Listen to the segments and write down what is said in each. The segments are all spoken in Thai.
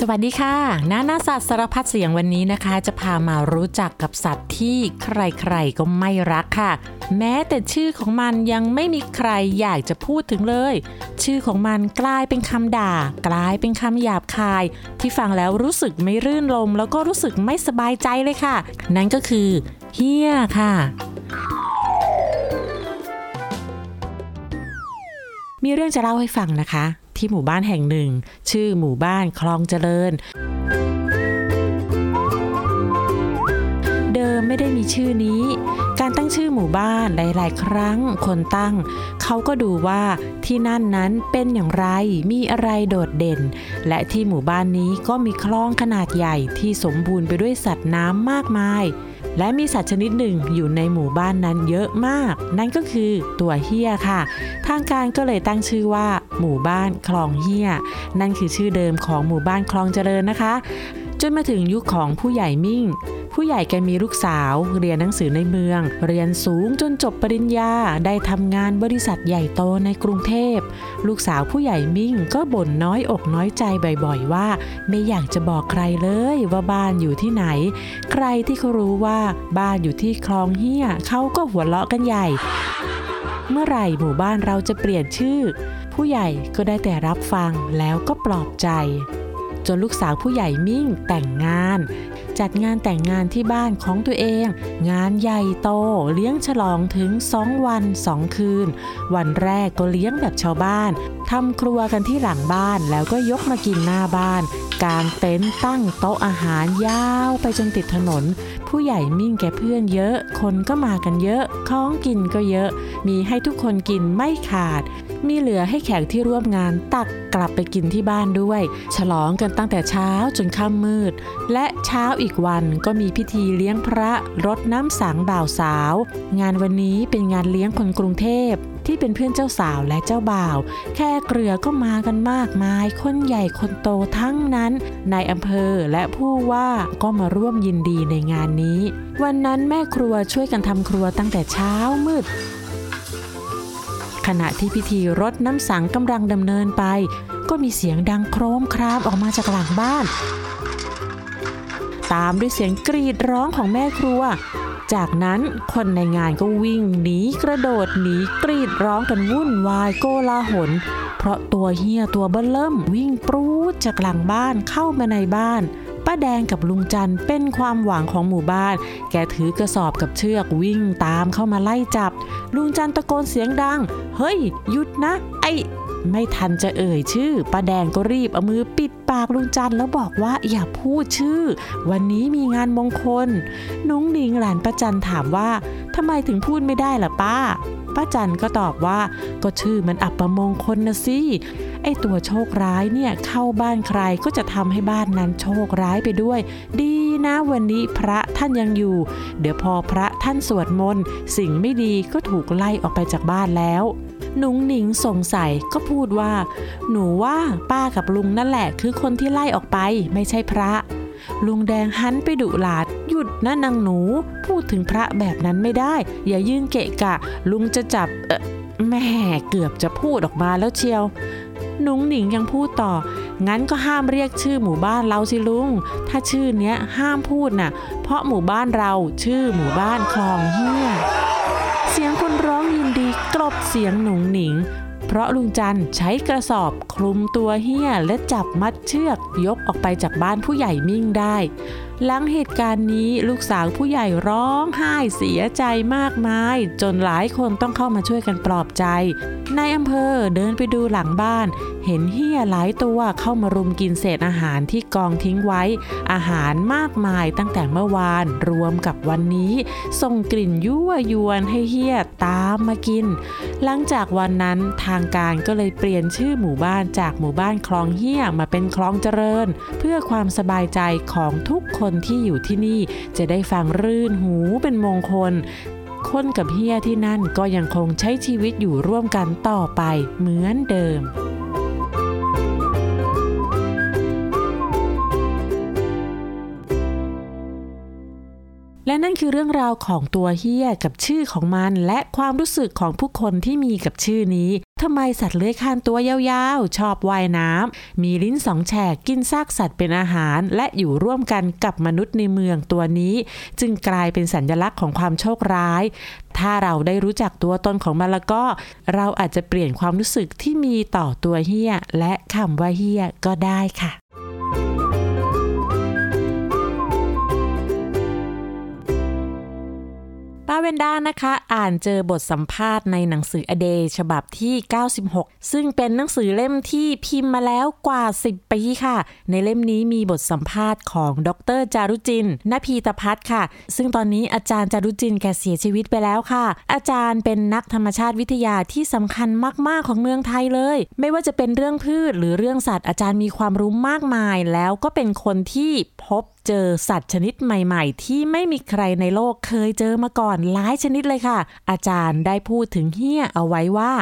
สวัสดีค่ะน้านาสัตว์สารพัดเสียงวันนี้นะคะ จะพามารู้จักกับสัตว์ที่ใครๆก็ไม่รักค่ะ แม้แต่ชื่อของมันยังไม่มีใครอยากจะพูดถึงเลย ชื่อของมันกลายเป็นคำด่า กลายเป็นคำหยาบคาย ที่ฟังแล้วรู้สึกไม่รื่นลมแล้วก็รู้สึกไม่สบายใจเลยค่ะ นั่นก็คือเฮียค่ะมีเรื่องจะเล่าให้ฟังนะคะ ที่หมู่บ้านแห่งหนึ่ง ชื่อหมู่บ้านคลองเจริญ เดิมไม่ได้มีชื่อนี้ การตั้งชื่อหมู่บ้านหลาย ๆ ครั้งคนตั้ง เขาก็ดูว่าที่นั่นนั้นเป็นอย่างไรมีอะไรโดดเด่น และที่หมู่บ้านนี้ก็มีคลองขนาดใหญ่ที่สมบูรณ์ไปด้วยสัตว์น้ำมากมาย และมีสัตว์ชนิดหนึ่งอยู่ในหมู่บ้านนั้นเยอะมาก นั่นก็คือตัวเฮียค่ะ ทางการก็เลยตั้งชื่อว่า หมู่บ้านคลองเฮียนั่นคือชื่อเดิมของหมู่บ้านคลองเจริญนะคะ จนมาถึงยุคของผู้ใหญ่มิ่ง ผู้ใหญ่แกมีลูกสาว เรียนหนังสือในเมือง เรียนสูงจนจบปริญญาได้ทำงานบริษัทใหญ่โตในกรุงเทพ ลูกสาวผู้ใหญ่มิ่งก็บ่นน้อยอกน้อยใจบ่อยๆว่า ไม่อยากจะบอกใครเลยว่าบ้านอยู่ที่ไหน ใครที่เขารู้ว่าบ้านอยู่ที่คลองเฮียเขาก็หัวเราะกันใหญ่ เมื่อไหร่หมู่บ้านเราจะเปลี่ยนชื่อ ผู้ใหญ่ก็ได้แต่รับฟังแล้วก็ปลอบใจ จนลูกสาวผู้ใหญ่มิ่งแต่งงาน จัดงานแต่งงานที่บ้านของตัวเอง งานใหญ่โตเลี้ยงฉลองถึง2วัน2คืน วันแรกก็เลี้ยงแบบชาวบ้านทำครัวกันที่หลังบ้านแล้วก็ยกมากินหน้าบ้าน กางเต็นท์ตั้งโต๊ะอาหารยาวไปจนติดถนน ผู้ใหญ่มิ่งแกเพื่อนเยอะ คนก็มากันเยอะ ของกินก็เยอะ มีให้ทุกคนกินไม่ขาด มีเหลือให้แขกที่ร่วมงานตักกลับไปกินที่บ้านด้วย ฉลองกันตั้งแต่เช้าจนค่ำมืด และเช้าอีกวันก็มีพิธีเลี้ยงพระรดน้ำสังบ่าวสาว งานวันนี้เป็นงานเลี้ยงคนกรุงเทพที่เป็นเพื่อนเจ้าสาวและเจ้าบ่าว แค่เกลือก็มากันมากมาย คนใหญ่คนโตทั้งนั้น ในอำเภอและผู้ว่าก็มาร่วมยินดีในงานนี้ วันนั้นแม่ครัวช่วยกันทำครัวตั้งแต่เช้ามืด ขณะที่พิธีรดน้ำสังกำลังดำเนินไป ก็มีเสียงดังโครมครามออกมาจากหลังบ้าน ตามด้วยเสียงกรีดร้องของแม่ครัว จากนั้นคนในงานก็วิ่งหนีกระโดดหนีกรีดร้องกันวุ่นวายโกลาหล เพราะตัวเฮียตัวเบิ้ลเริ่มวิ่งปรูดจากหลังบ้านเข้ามาในบ้าน ป้าแดงกับลุงจันเป็นความหวังของหมู่บ้าน แกถือกระสอบกับเชือกวิ่งตามเข้ามาไล่จับ ลุงจันตะโกนเสียงดัง เฮ้ย หยุดนะ ไอไม่ทันจะเอ่ยชื่อป้าแดงก็รีบเอามือปิดปากลุงจันแล้วบอกว่าอย่าพูดชื่อ วันนี้มีงานมงคล นุ้งนิงหลานป้าจันถามว่าทำไมถึงพูดไม่ได้ล่ะป้า ป้าจันก็ตอบว่าก็ชื่อมันอับประมงคลนะสิไอตัวโชคร้ายเนี่ยเข้าบ้านใครก็จะทำให้บ้านนั้นโชคร้ายไปด้วย ดีนะวันนี้พระท่านยังอยู่ เดี๋ยวพอพระท่านสวดมนต์สิ่งไม่ดีก็ถูกไล่ออกไปจากบ้านแล้วหนุงหนิงสงสัยก็พูดว่า หนูว่าป้ากับลุงนั่นแหละ คือคนที่ไล่ออกไปไม่ใช่พระ ลุงแดงหันไปดุหลาด หยุดนะนางหนู พูดถึงพระแบบนั้นไม่ได้ อย่ายื่นเกะกะ ลุงจะจับเออแม่เกือบจะพูดออกมาแล้วเชียวหนุงหนิงยังพูดต่อ งั้นก็ห้ามเรียกชื่อหมู่บ้านเราสิลุง ถ้าชื่อเนี้ยห้ามพูดน่ะ เพราะหมู่บ้านเราชื่อหมู่บ้านคลองเฮียเสียงคนร้องยินดีกลบเสียงหนุงหนิง เพราะลุงจันใช้กระสอบคลุมตัวเฮียและจับมัดเชือกยกออกไปจากบ้านผู้ใหญ่มิ่งได้หลังเหตุการณ์นี้ลูกสาวผู้ใหญ่ร้องไห้เสียใจมากมาย จนหลายคนต้องเข้ามาช่วยกันปลอบใจในอำเภอเดินไปดูหลังบ้าน เห็นเฮี้ยหลายตัวเข้ามารุมกินเศษอาหารที่กองทิ้งไว้ อาหารมากมายตั้งแต่เมื่อวานรวมกับวันนี้ ส่งกลิ่นยั่วยวนให้เฮี้ยตามมากิน หลังจากวันนั้นทางการก็เลยเปลี่ยนชื่อหมู่บ้านจากหมู่บ้านคลองเฮี้ยมาเป็นคลองเจริญ เพื่อความสบายใจของทุกคนนที่อยู่ที่นี่จะได้ฟังรื่นหูเป็นมงคลคนกับเฮียที่นั่นก็ยังคงใช้ชีวิตอยู่ร่วมกันต่อไปเหมือนเดิมและนั่นคือเรื่องราวของตัวเฮียกับชื่อของมัน และความรู้สึกของผู้คนที่มีกับชื่อนี้ ทำไมสัตว์เลื้อยคลานตัวยาวๆ ชอบว่ายน้ำ มีลิ้นสองแฉกกินซากสัตว์เป็นอาหาร และอยู่ร่วมกันกับมนุษย์ในเมืองตัวนี้ จึงกลายเป็นสัญลักษณ์ของความโชคร้าย ถ้าเราได้รู้จักตัวตนของมันแล้วก็ เราอาจจะเปลี่ยนความรู้สึกที่มีต่อตัวเฮียและคำว่าเฮียก็ได้ค่ะ ป้าเวนด้านะคะอ่านเจอบทสัมภาษณ์ในหนังสืออเดฉบับที่ 96 ซึ่งเป็นหนังสือเล่มที่พิมพ์มาแล้วกว่า 10 ปีค่ะ ในเล่มนี้มีบทสัมภาษณ์ของดรจารุจินนพีตพัฒค่ะ ซึ่งตอนนี้อาจารย์จารุจินแกเสียชีวิตไปแล้วค่ะ อาจารย์เป็นนักธรรมชาติวิทยาที่สำคัญมาก ๆ ของเมืองไทยเลย ไม่ว่าจะเป็นเรื่องพืชหรือเรื่องสัตว์อาจารย์มีความรู้มากมาย แล้วก็เป็นคนที่พบ เจอสัตว์ชนิดใหม่ๆ ที่ไม่มีใครในโลกเคยเจอมาก่อนหลายชนิดเลยค่ะ อาจารย์ได้พูดถึงเฮี้ยเอาไว้ว่า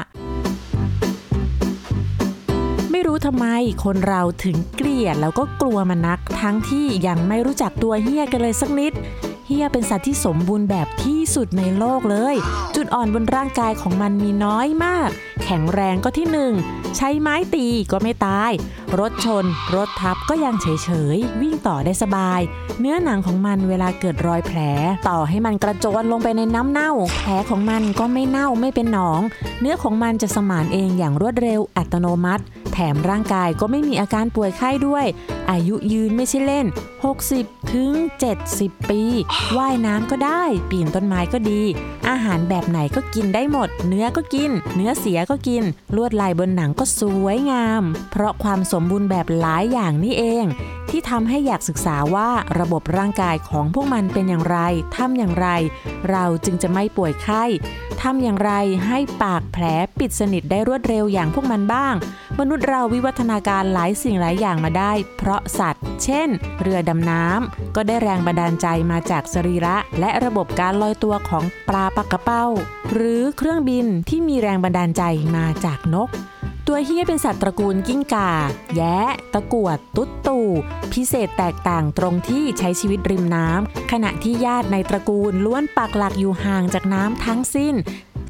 ไม่รู้ทำไมคนเราถึงเกลียดแล้วก็กลัวมันนัก ทั้งที่ยังไม่รู้จักตัวเฮี้ยกันเลยสักนิด ฮียเป็นสัตว์ที่สมบูรณ์แบบที่สุดในโลกเลย จุดอ่อนบนร่างกายของมันมีน้อยมาก แข็งแรงก็ที่หนึ่งใช้ไม้ตีก็ไม่ตาย รถชน รถทับก็ยังเฉยๆ วิ่งต่อได้สบาย เนื้อหนังของมันเวลาเกิดรอยแผล ต่อให้มันกระโจนลงไปในน้ำเน่า แผลของมันก็ไม่เน่าไม่เป็นหนอง เนื้อของมันจะสมานเองอย่างรวดเร็วอัตโนมัติ แถมร่างกายก็ไม่มีอาการป่วยไข้ด้วย อายุยืนไม่ใช่เล่น 60 ถึง 70 ปี ว่ายน้ำก็ได้ ปีนต้นไม้ก็ดี อาหารแบบไหนก็กินได้หมด เนื้อก็กิน เนื้อเสียก็กิน ลวดลายบนหนังก็สวยงาม เพราะความสมบูรณ์แบบหลายอย่างนี่เอง ที่ทำให้อยากศึกษาว่าระบบร่างกายของพวกมันเป็นอย่างไรทำอย่างไร เราจึงจะไม่ป่วยไข้ทำอย่างไรให้ปากแผลปิดสนิทได้รวดเร็วอย่างพวกมันบ้างมนุษย์เราวิวัฒนาการหลายสิ่งหลายอย่างมาได้ เพราะสัตว์ เช่น เรือดำน้ำก็ได้แรงบันดาลใจมาจากสรีระ และระบบการลอยตัวของปลาปักกระเป้า หรือเครื่องบินที่มีแรงบันดาลใจมาจากนกตัวเฮียเป็นสัตว์ตระกูลกิ้งก่า แย้ตะกวด ตุ๊ดตู่ พิเศษแตกต่างตรงที่ใช้ชีวิตริมน้ำ ขณะที่ญาติในตระกูลล้วนปักหลักอยู่ห่างจากน้ำทั้งสิ้น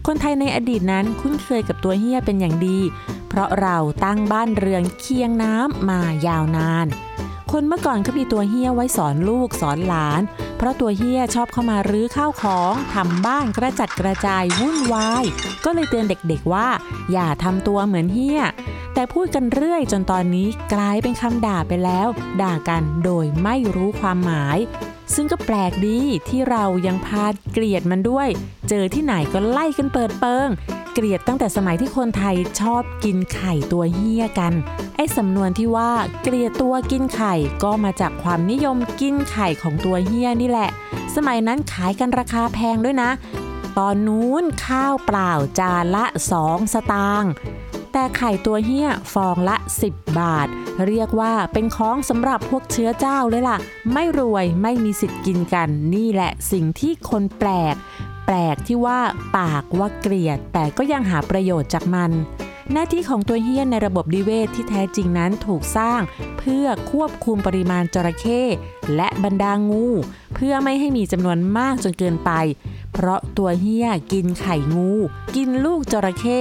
คนไทยในอดีตนั้นคุ้นเคยกับตัวเฮียเป็นอย่างดี เพราะเราตั้งบ้านเรือนเคียงน้ำมายาวนาน คนเมื่อก่อนเขามีตัวเฮี้ยไว้สอนลูกสอนหลาน เพราะตัวเฮี้ยชอบเข้ามารื้อข้าวของทำบ้านกระจัดกระจายวุ่นวาย ก็เลยเตือนเด็กๆว่า อย่าทำตัวเหมือนเฮี้ย แต่พูดกันเรื่อยจนตอนนี้กลายเป็นคำด่าไปแล้ว ด่ากันโดยไม่รู้ความหมาย ซึ่งก็แปลกดีที่เรายังพาเกลียดมันด้วย เจอที่ไหนก็ไล่กันเปิดเปิง เกลียดตั้งแต่สมัยที่คนไทยชอบกินไข่ตัวเฮี้ยกัน ไอ้สำนวนที่ว่าเกลียดตัวกินไข่ก็มาจากความนิยมกินไข่ของตัวเฮี้ยนี่แหละ สมัยนั้นขายกันราคาแพงด้วยนะ ตอนนู้นข้าวเปล่าจานละสองสตางค์ แต่ไข่ตัวเฮี้ยฟองละ 10 บาท เรียกว่าเป็นของสำหรับพวกเชื้อเจ้าเลยล่ะ ไม่รวยไม่มีสิทธิ์กินกัน นี่แหละสิ่งที่คนแปลก แปลกที่ว่าปากว่าเกลียด แต่ก็ยังหาประโยชน์จากมันหน้าที่ของตัวเฮี้ยนในระบบดิเวทที่แท้จริงนั้นถูกสร้าง เพื่อควบคุมปริมาณจระเข้และบรรดางู เพื่อไม่ให้มีจำนวนมากจนเกินไป เพราะตัวเฮี้ยกินไข่งู กินลูกจระเข้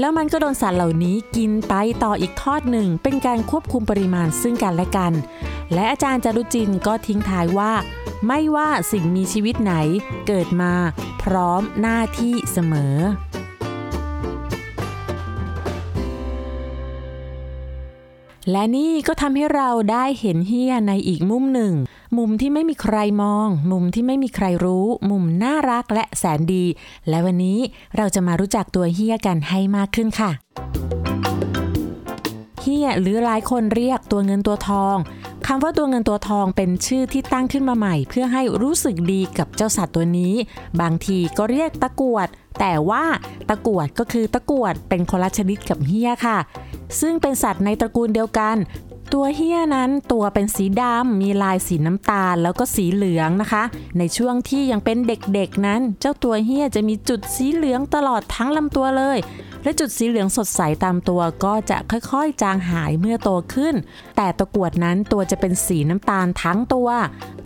แล้วมันก็โดนสัตว์เหล่านี้กินไปต่ออีกทอดหนึ่ง เป็นการควบคุมปริมาณซึ่งกันและกัน และอาจารย์จารุจินก็ทิ้งท้ายว่า ไม่ว่าสิ่งมีชีวิตไหนเกิดมาพร้อมหน้าที่เสมอและนี่ก็ทำให้เราได้เห็นเฮียในอีกมุมหนึ่ง มุมที่ไม่มีใครมอง มุมที่ไม่มีใครรู้ มุมน่ารักและแสนดี และวันนี้เราจะมารู้จักตัวเฮียกันให้มากขึ้นค่ะเฮียหรือหลายคนเรียกตัวเงินตัวทองคำว่าตัวเงินตัวทองเป็นชื่อที่ตั้งขึ้นมาใหม่ เพื่อให้รู้สึกดีกับเจ้าสัตว์ตัวนี้ บางทีก็เรียกตะกวด แต่ว่าตะกวดก็คือตะกวดเป็นคนละชนิดกับเฮียค่ะ ซึ่งเป็นสัตว์ในตระกูลเดียวกัน ตัวเฮียนั้นตัวเป็นสีดำมีลายสีน้ำตาลแล้วก็สีเหลืองนะคะ ในช่วงที่ยังเป็นเด็กๆนั้น เจ้าตัวเฮียจะมีจุดสีเหลืองตลอดทั้งลำตัวเลย และจุดสีเหลืองสดใสตามตัวก็จะค่อยๆ จางหายเมื่อโตขึ้น แต่ตะกวดนั้นตัวจะเป็นสีน้ำตาลทั้งตัว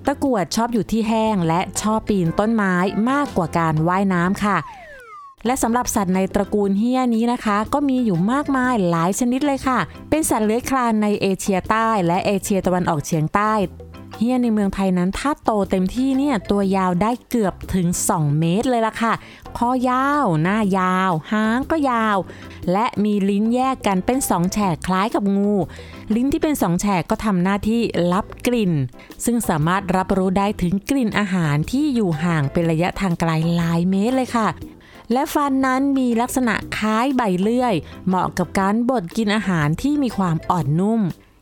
ตะกวดชอบอยู่ที่แห้งและชอบปีนต้นไม้มากกว่าการว่ายน้ำค่ะ และสำหรับสัตว์ในตระกูลเฮียนี้นะคะ ก็มีอยู่มากมายหลายชนิดเลยค่ะ เป็นสัตว์เลื้อยคลานในเอเชียใต้และเอเชียตะวันออกเฉียงใต้เฮียในเมืองไทยนั้นถ้าโตเต็มที่เนี่ยตัวยาวได้เกือบถึง 2 เมตรเลยล่ะค่ะ คอยาว หน้ายาว หางก็ยาว และมีลิ้นแยกกันเป็นสองแฉกคล้ายกับงู ลิ้นที่เป็นสองแฉกก็ทำหน้าที่รับกลิ่น ซึ่งสามารถรับรู้ได้ถึงกลิ่นอาหารที่อยู่ห่างเป็นระยะทางไกลหลายเมตรเลยค่ะ และฟันนั้นมีลักษณะคล้ายใบเลื่อย เหมาะกับการบดกินอาหารที่มีความอ่อนนุ่ม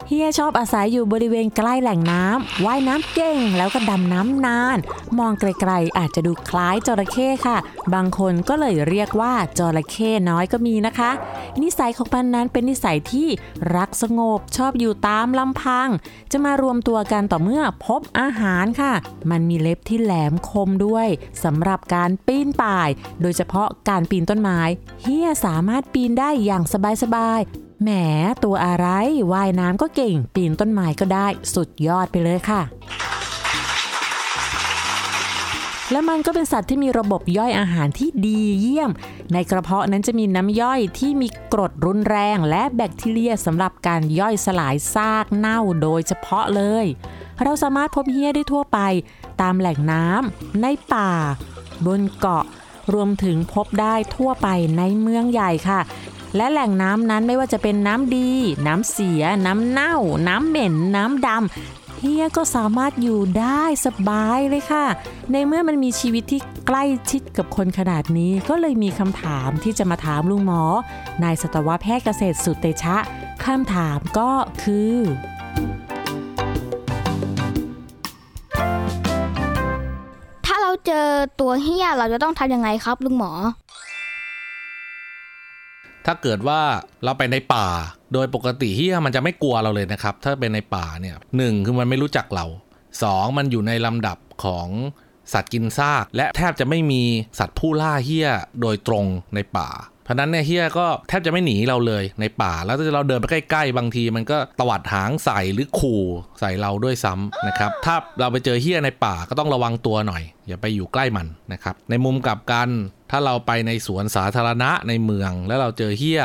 เฮียชอบอาศัยอยู่บริเวณใกล้แหล่งน้ำว่ายน้ำเก่งแล้วก็ดำน้ำนาน มองไกลๆ อาจจะดูคล้ายจระเข้ค่ะ บางคนก็เลยเรียกว่าจระเข้น้อยก็มีนะคะ นิสัยของมันนั้นเป็นนิสัยที่รักสงบชอบอยู่ตามลำพัง จะมารวมตัวกันต่อเมื่อพบอาหารค่ะ มันมีเล็บที่แหลมคมด้วยสำหรับการปีนป่าย โดยเฉพาะการปีนต้นไม้เฮียสามารถปีนได้อย่างสบายๆ แหมตัวอะไรว่ายน้ำก็เก่ง ปีนต้นไม้ก็ได้สุดยอดไปเลยค่ะ และมันก็เป็นสัตว์ที่มีระบบย่อยอาหารที่ดีเยี่ยม ในกระเพาะนั้นจะมีน้ำย่อยที่มีกรดรุนแรงและแบคทีเรียสำหรับการย่อยสลายซากเน่าโดยเฉพาะเลย เราสามารถพบเฮี้ยได้ทั่วไป ตามแหล่งน้ำในป่า บนเกาะรวมถึงพบได้ทั่วไปในเมืองใหญ่ค่ะ และแหล่งน้ำนั้นไม่ว่าจะเป็นน้ำดี น้ำเสีย น้ำเน่า น้ำเหม็น น้ำดำเฮียก็สามารถอยู่ได้สบายเลยค่ะ ในเมื่อมันมีชีวิตที่ใกล้ชิดกับคนขนาดนี้ ก็เลยมีคำถามที่จะมาถามลุงหมอ นายสัตวแพทย์เกษตรสุดเตชะคำถามก็คือถ้าเราเจอตัวเฮี้ยเราจะต้องทำยังไงครับลุงหมอ ถ้าเกิดว่าเราไปในป่า โดยปกติเฮียมันจะไม่กลัวเราเลยนะครับ ถ้าเป็นในป่าเนี่ยหนึ่งคือมันไม่รู้จักเราสองมันอยู่ในลำดับของสัตว์กินซาก และแทบจะไม่มีสัตว์ผู้ล่าเฮี้ยโดยตรงในป่า เพราะนั้นเนี่ยเฮียก็แทบจะไม่หนีเราเลยในป่า แล้วถ้าเราเดินไปใกล้ๆ บางทีมันก็ตวัดหางใส่หรือขู่ใส่เราด้วยซ้ำนะครับ ถ้าเราไปเจอเฮียในป่าก็ต้องระวังตัวหน่อย อย่าไปอยู่ใกล้มันนะครับ ในมุมกลับกัน ถ้าเราไปในสวนสาธารณะในเมือง แล้วเราเจอเฮีย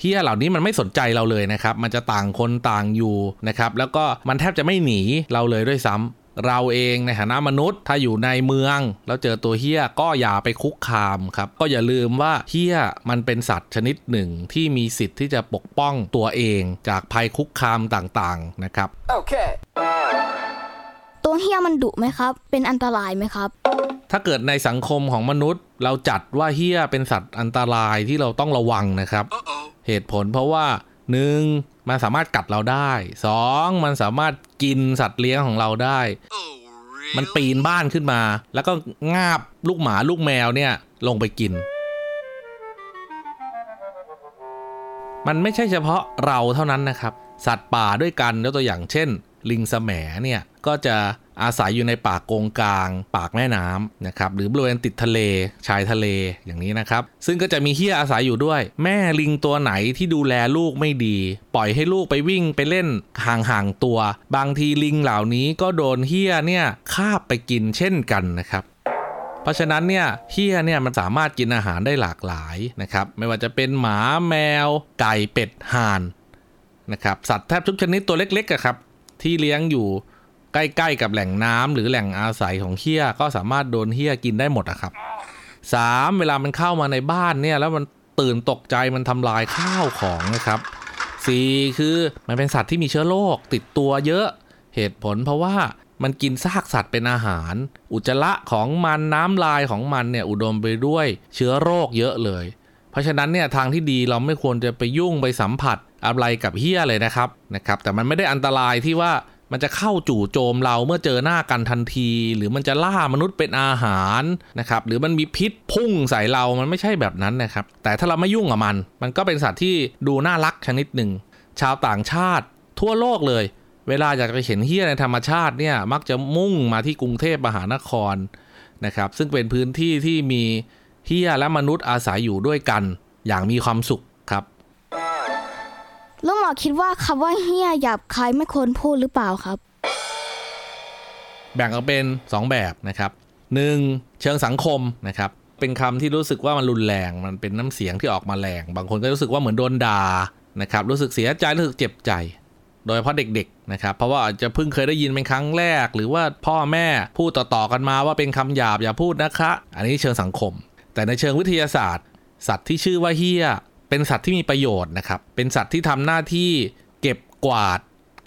เฮียเหล่านี้มันไม่สนใจเราเลยนะครับ มันจะต่างคนต่างอยู่นะครับ แล้วก็มันแทบจะไม่หนีเราเลยด้วยซ้ำ เราเองในฐานะมนุษย์ ถ้าอยู่ในเมือง แล้วเจอตัวเฮียก็อย่าไปคุกคามครับ ก็อย่าลืมว่าเฮียมันเป็นสัตว์ชนิดหนึ่งที่มีสิทธิ์ที่จะปกป้องตัวเองจากภัยคุกคามต่างๆนะครับตัวเฮี้ยมันดุไหมครับ เป็นอันตรายไหมครับ ถ้าเกิดในสังคมของมนุษย์ เราจัดว่าเฮียเป็นสัตว์อันตรายที่เราต้องระวังนะครับ เหตุผลเพราะว่าหนึ่ง มันสามารถกัดเราได้สองมันสามารถกินสัตว์เลี้ยงของเราได้ มันปีนบ้านขึ้นมา แล้วก็งาบลูกหมาลูกแมวเนี่ยลงไปกิน มันไม่ใช่เฉพาะเราเท่านั้นนะครับ สัตว์ป่าด้วยกันยกตัวอย่างเช่น ลิงแสมเนี่ยก็จะ อาศัยอยู่ในป่าโกงกลาง ปากแม่น้ำนะครับหรือบริเวณติดทะเลชายทะเลอย่างนี้นะครับ ซึ่งก็จะมีเฮียอาศัยอยู่ด้วย แม่ลิงตัวไหนที่ดูแลลูกไม่ดี ปล่อยให้ลูกไปวิ่งไปเล่นห่างๆตัว บางทีลิงเหล่านี้ก็โดนเฮียเนี่ยคาบไปกินเช่นกันนะครับเพราะฉะนั้นเนี่ยเฮียเนี่ยมันสามารถกินอาหารได้หลากหลายนะครับไม่ว่าจะเป็นหมาแมว ไก่เป็ดห่านนะครับสัตว์แทบทุกชนิดตัวเล็กๆอะครับที่เลี้ยงอยู่ ใกล้ๆกับแหล่งน้ำหรือแหล่งอาศัยของเฮี้ยก็สามารถโดนเฮี้ยกินได้หมดอะครับสามเวลามันเข้ามาในบ้านเนี่ยแล้วมันตื่นตกใจมันทำลายข้าวของนะครับสี่คือมันเป็นสัตว์ที่มีเชื้อโรคติดตัวเยอะเหตุผลเพราะว่ามันกินซากสัตว์เป็นอาหาร อุจจาระของมันน้ำลายของมันเนี่ยอุดมไปด้วยเชื้อโรคเยอะเลย เพราะฉะนั้นเนี่ยทางที่ดีเราไม่ควรจะไปยุ่งไปสัมผัสอะไรกับเฮี้ยเลยนะครับนะครับ แต่มันไม่ได้อันตรายที่ว่า มันจะเข้าจู่โจมเราเมื่อเจอหน้ากันทันที หรือมันจะล่ามนุษย์เป็นอาหารนะครับหรือมันมีพิษพุ่งใส่เรามันไม่ใช่แบบนั้นนะครับแต่ถ้าเราไม่ยุ่งกับมัน มันก็เป็นสัตว์ที่ดูน่ารักชนิดหนึ่งชาวต่างชาติทั่วโลกเลย เวลาอยากจะเห็นเฮียในธรรมชาติเนี่ยมักจะมุ่งมาที่กรุงเทพมหานครนะครับซึ่งเป็นพื้นที่ที่มีเฮียและมนุษย์อาศัยอยู่ด้วยกัน อย่างมีความสุข ลุงหมอคิดว่าคำว่าเฮี้ยหยาบคายไม่ควรพูดหรือเปล่าครับ แบ่งออกเป็น 2 แบบนะครับ 1. เชิงสังคมนะครับ เป็นคำที่รู้สึกว่ามันรุนแรง มันเป็นน้ำเสียงที่ออกมาแรง บางคนก็รู้สึกว่าเหมือนโดนด่านะครับ รู้สึกเสียใจรู้สึกเจ็บใจ โดยเฉพาะเด็กๆนะครับเพราะว่าอาจจะเพิ่งเคยได้ยินเป็นครั้งแรก หรือว่าพ่อแม่พูดต่อๆกันมาว่าเป็นคำหยาบอย่าพูดนะคะ อันนี้เชิงสังคม แต่ในเชิงวิทยาศาสตร์ สัตว์ที่ชื่อว่าเฮีย เป็นสัตว์ที่มีประโยชน์นะครับ เป็นสัตว์ที่ทำหน้าที่เก็บกวาด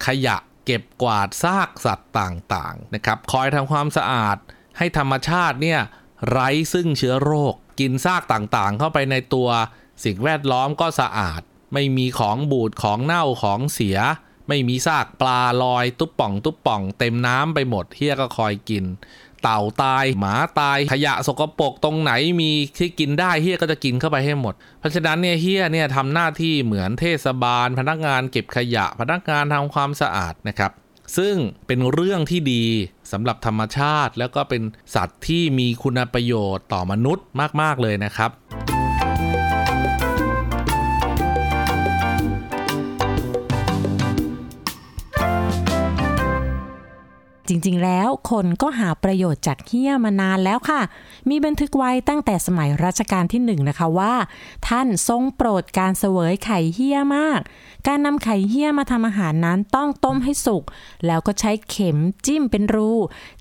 ขยะ เก็บกวาดซากสัตว์ต่างๆนะครับ คอยทำความสะอาดให้ธรรมชาติเนี่ยไร้ซึ่งเชื้อโรค กินซากต่างๆ เข้าไปในตัวสิ่งแวดล้อมก็สะอาด ไม่มีของบูดของเน่าของเสีย ไม่มีซากปลาลอย ตุ๊บป่อง ตุ๊บป่อง เต็มน้ำไปหมดเฮียก็คอยกิน เต่าตาย หมาตายขยะสกปรกตรงไหนมีที่กินได้เฮียก็จะกินเข้าไปให้หมด เพราะฉะนั้นเนี่ยเฮียเนี่ยทำหน้าที่เหมือนเทศบาล พนักงานเก็บขยะ พนักงานทำความสะอาดนะครับซึ่งเป็นเรื่องที่ดีสำหรับธรรมชาติ แล้วก็เป็นสัตว์ที่มีคุณประโยชน์ต่อมนุษย์มาก ๆ เลยนะครับ จริงๆ แล้วคนก็หาประโยชน์จากเฮี้ยมานานแล้วค่ะ มีบันทึกไว้ตั้งแต่สมัยรัชกาลที่หนึ่งนะคะว่า ท่านทรงโปรดการเสวยไข่เฮี้ยมาก การนำไข่เฮี้ยมาทำอาหารนั้นต้องต้มให้สุก แล้วก็ใช้เข็มจิ้มเป็นรู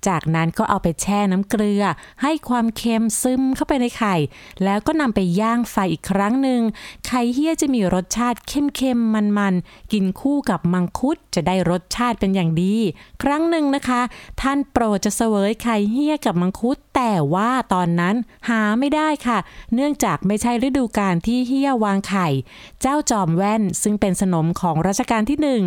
จากนั้นก็เอาไปแช่น้ำเกลือ ให้ความเค็มซึมเข้าไปในไข่ แล้วก็นำไปย่างไฟอีกครั้งหนึ่งไข่เฮี้ยจะมีรสชาติเข้มๆมันๆกินคู่กับมังคุดจะได้รสชาติเป็นอย่างดี ครั้งหนึ่งนะคะท่านโปรดจะเสวยไข่เฮี้ยกับมังคุด แต่ว่าตอนนั้นหาไม่ได้ค่ะ เนื่องจากไม่ใช่ฤดูกาลที่เฮี้ยวางไข่ เจ้าจอมแว่นซึ่งเป็นสนมของรัชกาลที่หนึ่ง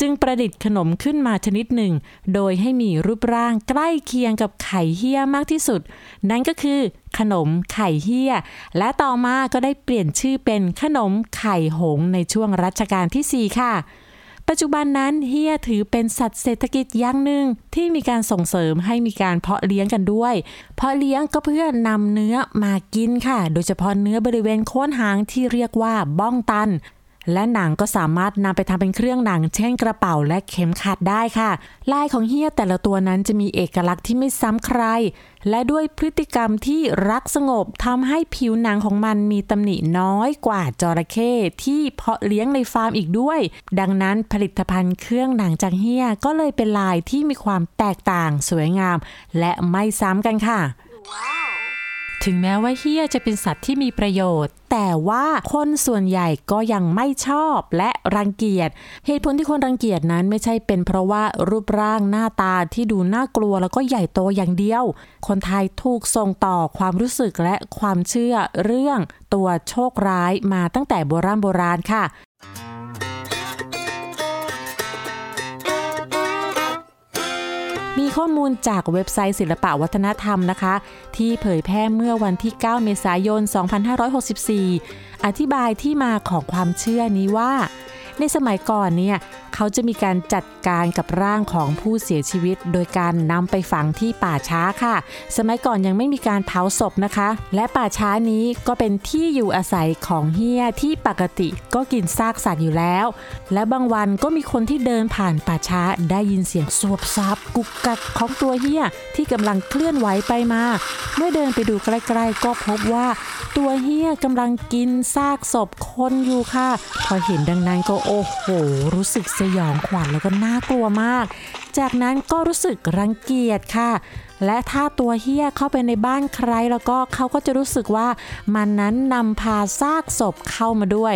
จึงประดิษฐ์ขนมขึ้นมาชนิดหนึ่ง โดยให้มีรูปร่างใกล้เคียงกับไข่เฮี้ยมากที่สุด นั่นก็คือขนมไข่เฮี้ย และต่อมาก็ได้เปลี่ยนชื่อเป็นขนมไข่หงในช่วงรัชกาลที่ 4 ค่ะ ปัจจุบันนั้นเฮียถือเป็นสัตว์เศรษฐกิจอย่างหนึ่งที่มีการส่งเสริมให้มีการเพาะเลี้ยงกันด้วย เพาะเลี้ยงก็เพื่อนำเนื้อมากินค่ะ โดยเฉพาะเนื้อบริเวณโคนหางที่เรียกว่าบ้องตัน และหนังก็สามารถนำไปทำเป็นเครื่องหนัง เช่นกระเป๋าและเข็มขัดได้ค่ะ ลายของเฮียแต่ละตัวนั้นจะมีเอกลักษณ์ที่ไม่ซ้ำใคร และด้วยพฤติกรรมที่รักสงบทำให้ผิวหนังของมันมีตำหนิน้อยกว่าจระเข้ที่เพาะเลี้ยงในฟาร์มอีกด้วย ดังนั้นผลิตภัณฑ์เครื่องหนังจากเฮียก็เลยเป็นลายที่มีความแตกต่างสวยงาม และไม่ซ้ำกันค่ะ ถึงแม้ว่าเฮียจะเป็นสัตว์ที่มีประโยชน์ แต่ว่าคนส่วนใหญ่ก็ยังไม่ชอบและรังเกียจ เหตุผลที่คนรังเกียจนั้นไม่ใช่เป็นเพราะว่ารูปร่างหน้าตาที่ดูน่ากลัวแล้วก็ใหญ่โตอย่างเดียว คนไทยถูกส่งต่อความรู้สึกและความเชื่อเรื่องตัวโชคร้ายมาตั้งแต่โบราณโบราณค่ะ มีข้อมูลจากเว็บไซต์ศิลปะวัฒนธรรมนะคะ ที่เผยแพร่เมื่อวันที่ 9 เมษายน 2564 อธิบายที่มาของความเชื่อนี้ว่า ในสมัยก่อนเนี่ยเขาจะมีการจัดการกับร่างของผู้เสียชีวิต โดยการนำไปฝังที่ป่าช้าค่ะ สมัยก่อนยังไม่มีการเผาศพนะคะ และป่าช้านี้ก็เป็นที่อยู่อาศัยของเฮียที่ปกติก็กินซากสัตว์อยู่แล้ว และบางวันก็มีคนที่เดินผ่านป่าช้าได้ยินเสียงสวบซับกุกกักของตัวเฮียที่กำลังเคลื่อนไหวไปมา เมื่อเดินไปดูใกล้ๆก็พบว่าตัวเฮียกำลังกินซากศพคนอยู่ค่ะ พอเห็นดังนั้นก็โอ้โห รู้สึกสยองขวัญแล้วก็น่ากลัวมาก จากนั้นก็รู้สึกรังเกียจค่ะ และถ้าตัวเฮี้ยเข้าไปในบ้านใครแล้วก็เขาก็จะรู้สึกว่ามันนั้นนำพาซากศพเข้ามาด้วย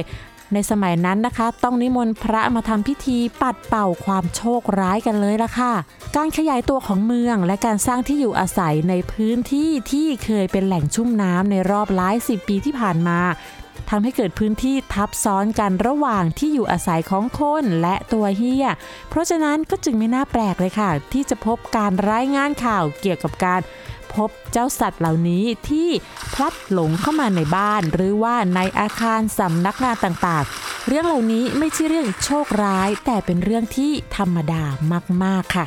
ในสมัยนั้นนะคะ ต้องนิมนต์พระมาทำพิธีปัดเป่าความโชคร้ายกันเลยละค่ะ การขยายตัวของเมืองและการสร้างที่อยู่อาศัยในพื้นที่ที่เคยเป็นแหล่งชุ่มน้ำในรอบหลายสิบปีที่ผ่านมา ทำให้เกิดพื้นที่ทับซ้อนกันระหว่างที่อยู่อาศัยของคนและตัวเฮีย เพราะฉะนั้นก็จึงไม่น่าแปลกเลยค่ะ ที่จะพบการรายงานข่าวเกี่ยวกับการพบเจ้าสัตว์เหล่านี้ที่พลัดหลงเข้ามาในบ้าน หรือว่าในอาคารสำนักงานต่างๆ เรื่องเหล่านี้ไม่ใช่เรื่องโชคร้าย แต่เป็นเรื่องที่ธรรมดามากๆค่ะ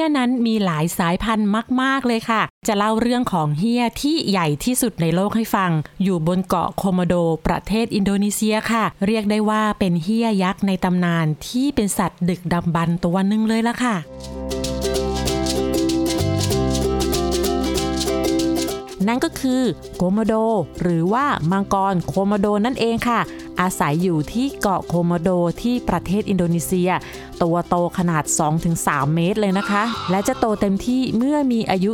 ยนั้นมีหลายสายพันธุ์มาก ๆ เลยค่ะ จะเล่าเรื่องของเฮียที่ใหญ่ที่สุดในโลกให้ฟัง อยู่บนเกาะโคโมโด ประเทศอินโดนีเซียค่ะ เรียกได้ว่าเป็นเฮียยักษ์ในตำนานที่เป็นสัตว์ดึกดำบรรพ์ตัวหนึ่งเลยละค่ะนั่นก็คือโคโมโด หรือว่ามังกรโคโมโดนั่นเองค่ะ อาศัยอยู่ที่เกาะโคโมโดที่ประเทศอินโดนีเซีย ตัวโตขนาด 2-3 เมตรเลยนะคะ และจะโตเต็มที่เมื่อมีอายุ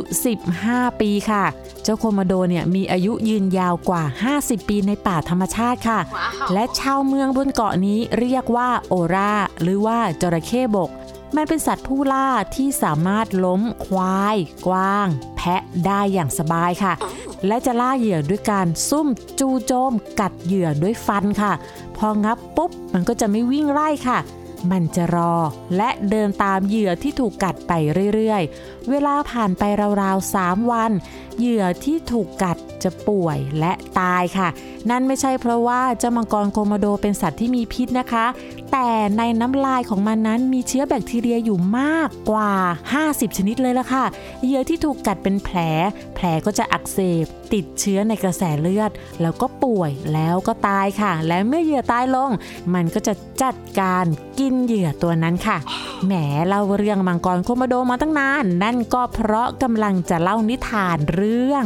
15 ปีค่ะ เจ้าโคโมโดเนี่ยมีอายุยืนยาวกว่า 50 ปีในป่าธรรมชาติค่ะ และชาวเมืองบนเกาะนี้เรียกว่าโอราหรือว่าจระเข้บก มันเป็นสัตว์ผู้ล่าที่สามารถล้มควาย กวาง แพะได้อย่างสบายค่ะ และจะล่าเหยื่อด้วยการซุ่มจูโจม กัดเหยื่อด้วยฟันค่ะ พองับปุ๊บมันก็จะไม่วิ่งไล่ค่ะ มันจะรอและเดินตามเหยื่อที่ถูกกัดไปเรื่อยๆ เวลาผ่านไปราวๆ 3 วัน เหยื่อที่ถูกกัดจะป่วยและตายค่ะ นั่นไม่ใช่เพราะว่าเจ้ามังกรโคโมโดเป็นสัตว์ที่มีพิษนะคะ แต่ในน้ำลายของมันนั้นมีเชื้อแบคทีเรียอยู่มากกว่า 50 ชนิดเลยละค่ะ เหยื่อที่ถูกกัดเป็นแผล แผลก็จะอักเสบ ติดเชื้อในกระแสเลือด แล้วก็ป่วยแล้วก็ตายค่ะ และเมื่อเหยื่อตายลง มันก็จะจัดการกินเหยื่อตัวนั้นค่ะ แหมเล่าเรื่องมังกรโคโมโดมาตั้งนาน นั่นก็เพราะกำลังจะเล่านิทานเรื่อง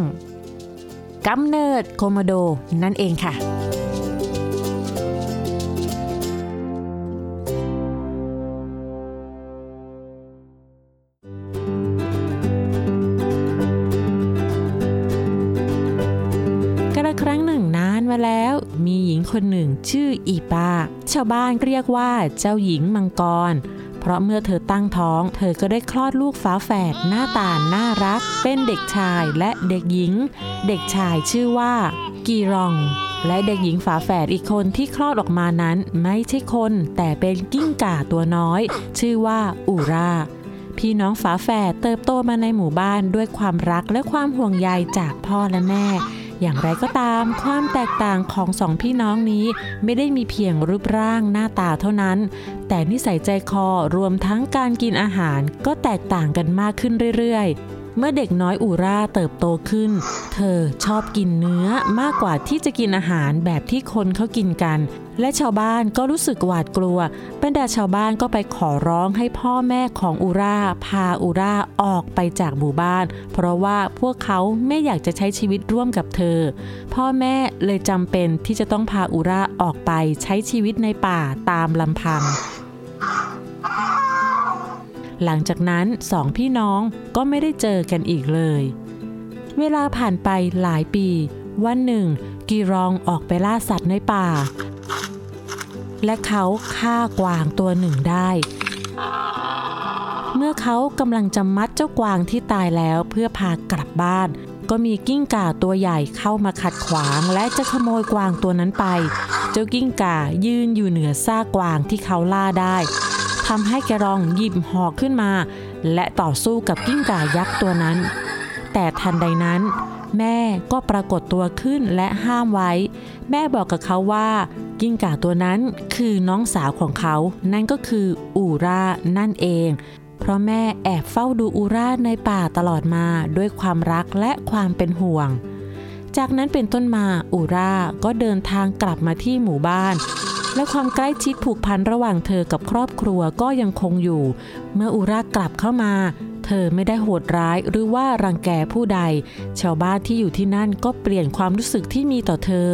กำเนิดโคโมโดนั่นเองค่ะ คนหนึ่งชื่ออีปาชาวบ้านเรียกว่าเจ้าหญิงมังกร เพราะเมื่อเธอตั้งท้อง เธอก็ได้คลอดลูกฝาแฝดหน้าตาน่ารัก เป็นเด็กชายและเด็กหญิง เด็กชายชื่อว่ากีรอง และเด็กหญิงฝาแฝดอีกคนที่คลอดออกมานั้น ไม่ใช่คน แต่เป็นกิ้งก่าตัวน้อย ชื่อว่าอูราพี่น้องฝาแฝดเติบโตมาในหมู่บ้านด้วยความรักและความห่วงใยจากพ่อและแม่ อย่างไรก็ตามความแตกต่างของสองพี่น้องนี้ไม่ได้มีเพียงรูปร่างหน้าตาเท่านั้น แต่นิสัยใจคอรวมทั้งการกินอาหารก็แตกต่างกันมากขึ้นเรื่อยๆ เมื่อเด็กน้อยอูราเติบโตขึ้น เธอชอบกินเนื้อมากกว่าที่จะกินอาหารแบบที่คนเขากินกัน และชาวบ้านก็รู้สึกหวาดกลัวบรรดาชาวบ้านก็ไปขอร้องให้พ่อแม่ของอูราพาอูราออกไปจากหมู่บ้าน เพราะว่าพวกเขาไม่อยากจะใช้ชีวิตร่วมกับเธอ พ่อแม่เลยจำเป็นที่จะต้องพาอูราออกไปใช้ชีวิตในป่าตามลำพัง หลังจากนั้นสองพี่น้องก็ไม่ได้เจอกันอีกเลย เวลาผ่านไปหลายปี วันหนึ่ง กีรองออกไปล่าสัตว์ในป่า และเขาฆ่ากวางตัวหนึ่งได้ เมื่อเขากำลังจะมัดเจ้ากวางที่ตายแล้วเพื่อพากลับบ้าน ก็มีกิ้งก่าตัวใหญ่เข้ามาขัดขวางและจะขโมยกวางตัวนั้นไป เจ้ากิ้งก่ายืนอยู่เหนือซากกวางที่เขาล่าได้ ทำให้แกรองหยิบหอกขึ้นมา และต่อสู้กับกิ้งก่ายักษ์ตัวนั้น แต่ทันใดนั้น แม่ก็ปรากฏตัวขึ้นและห้ามไว้ แม่บอกกับเขาว่า กิ้งก่าตัวนั้นคือน้องสาวของเขา นั่นก็คืออูรานั่นเอง เพราะแม่แอบเฝ้าดูอูราในป่าตลอดมาด้วยความรักและความเป็นห่วง จากนั้นเป็นต้นมาอูราก็เดินทางกลับมาที่หมู่บ้าน และความใกล้ชิดผูกพันระหว่างเธอกับครอบครัวก็ยังคงอยู่ เมื่ออูรากลับเข้ามา เธอไม่ได้โหดร้ายหรือว่ารังแกผู้ใด ชาวบ้านที่อยู่ที่นั่นก็เปลี่ยนความรู้สึกที่มีต่อเธอ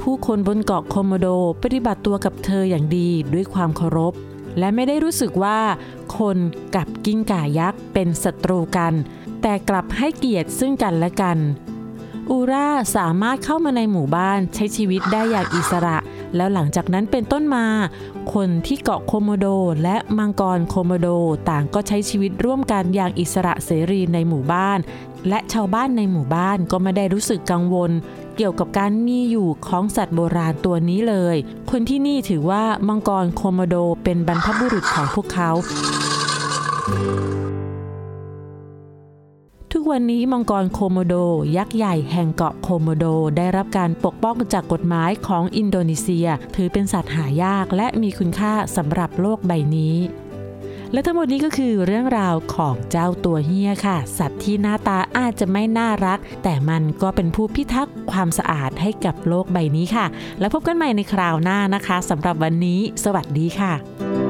ผู้คนบนเกาะโคโมโดปฏิบัติตัวกับเธออย่างดีด้วยความเคารพ และไม่ได้รู้สึกว่า คนกับกิ้งก่ายักษ์เป็นศัตรูกัน แต่กลับให้เกียรติซึ่งกันและกันอูราสามารถเข้ามาในหมู่บ้านใช้ชีวิตได้อย่างอิสระ แล้วหลังจากนั้นเป็นต้นมา คนที่เกาะโคโมโดและมังกรโคโมโดต่างก็ใช้ชีวิตร่วมกันอย่างอิสระเสรีในหมู่บ้าน และชาวบ้านในหมู่บ้านก็ไม่ได้รู้สึกกังวล เกี่ยวกับการมีอยู่ของสัตว์โบราณตัวนี้เลย คนที่นี่ถือว่ามังกรโคโมโดเป็นบรรพบุรุษของพวกเขา ทุกวันนี้มังกรโคโมโด ยักษ์ใหญ่แห่งเกาะโคโมโด ได้รับการปกป้องจากกฎหมายของอินโดนีเซีย ถือเป็นสัตว์หายากและมีคุณค่าสำหรับโลกใบนี้ และทั้งหมดนี้ก็คือเรื่องราวของเจ้าตัวเฮียค่ะ สัตว์ที่หน้าตาอาจจะไม่น่ารัก แต่มันก็เป็นผู้พิทักษ์ความสะอาดให้กับโลกใบนี้ค่ะ แล้วพบกันใหม่ในคราวหน้านะคะสำหรับวันนี้ สวัสดีค่ะ